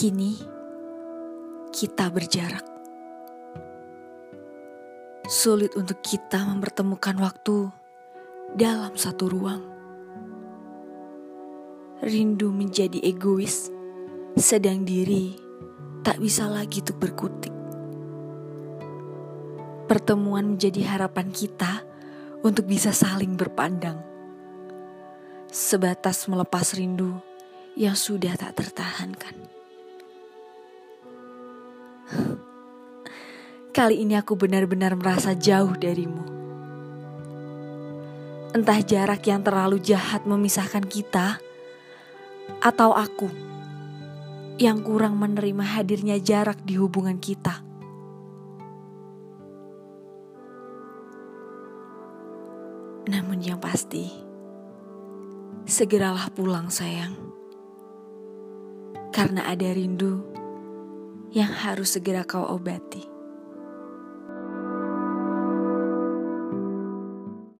Kini kita berjarak. Sulit untuk kita mempertemukan waktu dalam satu ruang. Rindu menjadi egois, sedang diri tak bisa lagi untuk berkutik. Pertemuan menjadi harapan kita untuk bisa saling berpandang. Sebatas melepas rindu yang sudah tak tertahankan. Kali ini aku benar-benar merasa jauh darimu. Entah jarak yang terlalu jahat memisahkan kita, atau aku yang kurang menerima hadirnya jarak di hubungan kita. Namun yang pasti, segeralah pulang sayang. Karena ada rindu yang harus segera kau obati.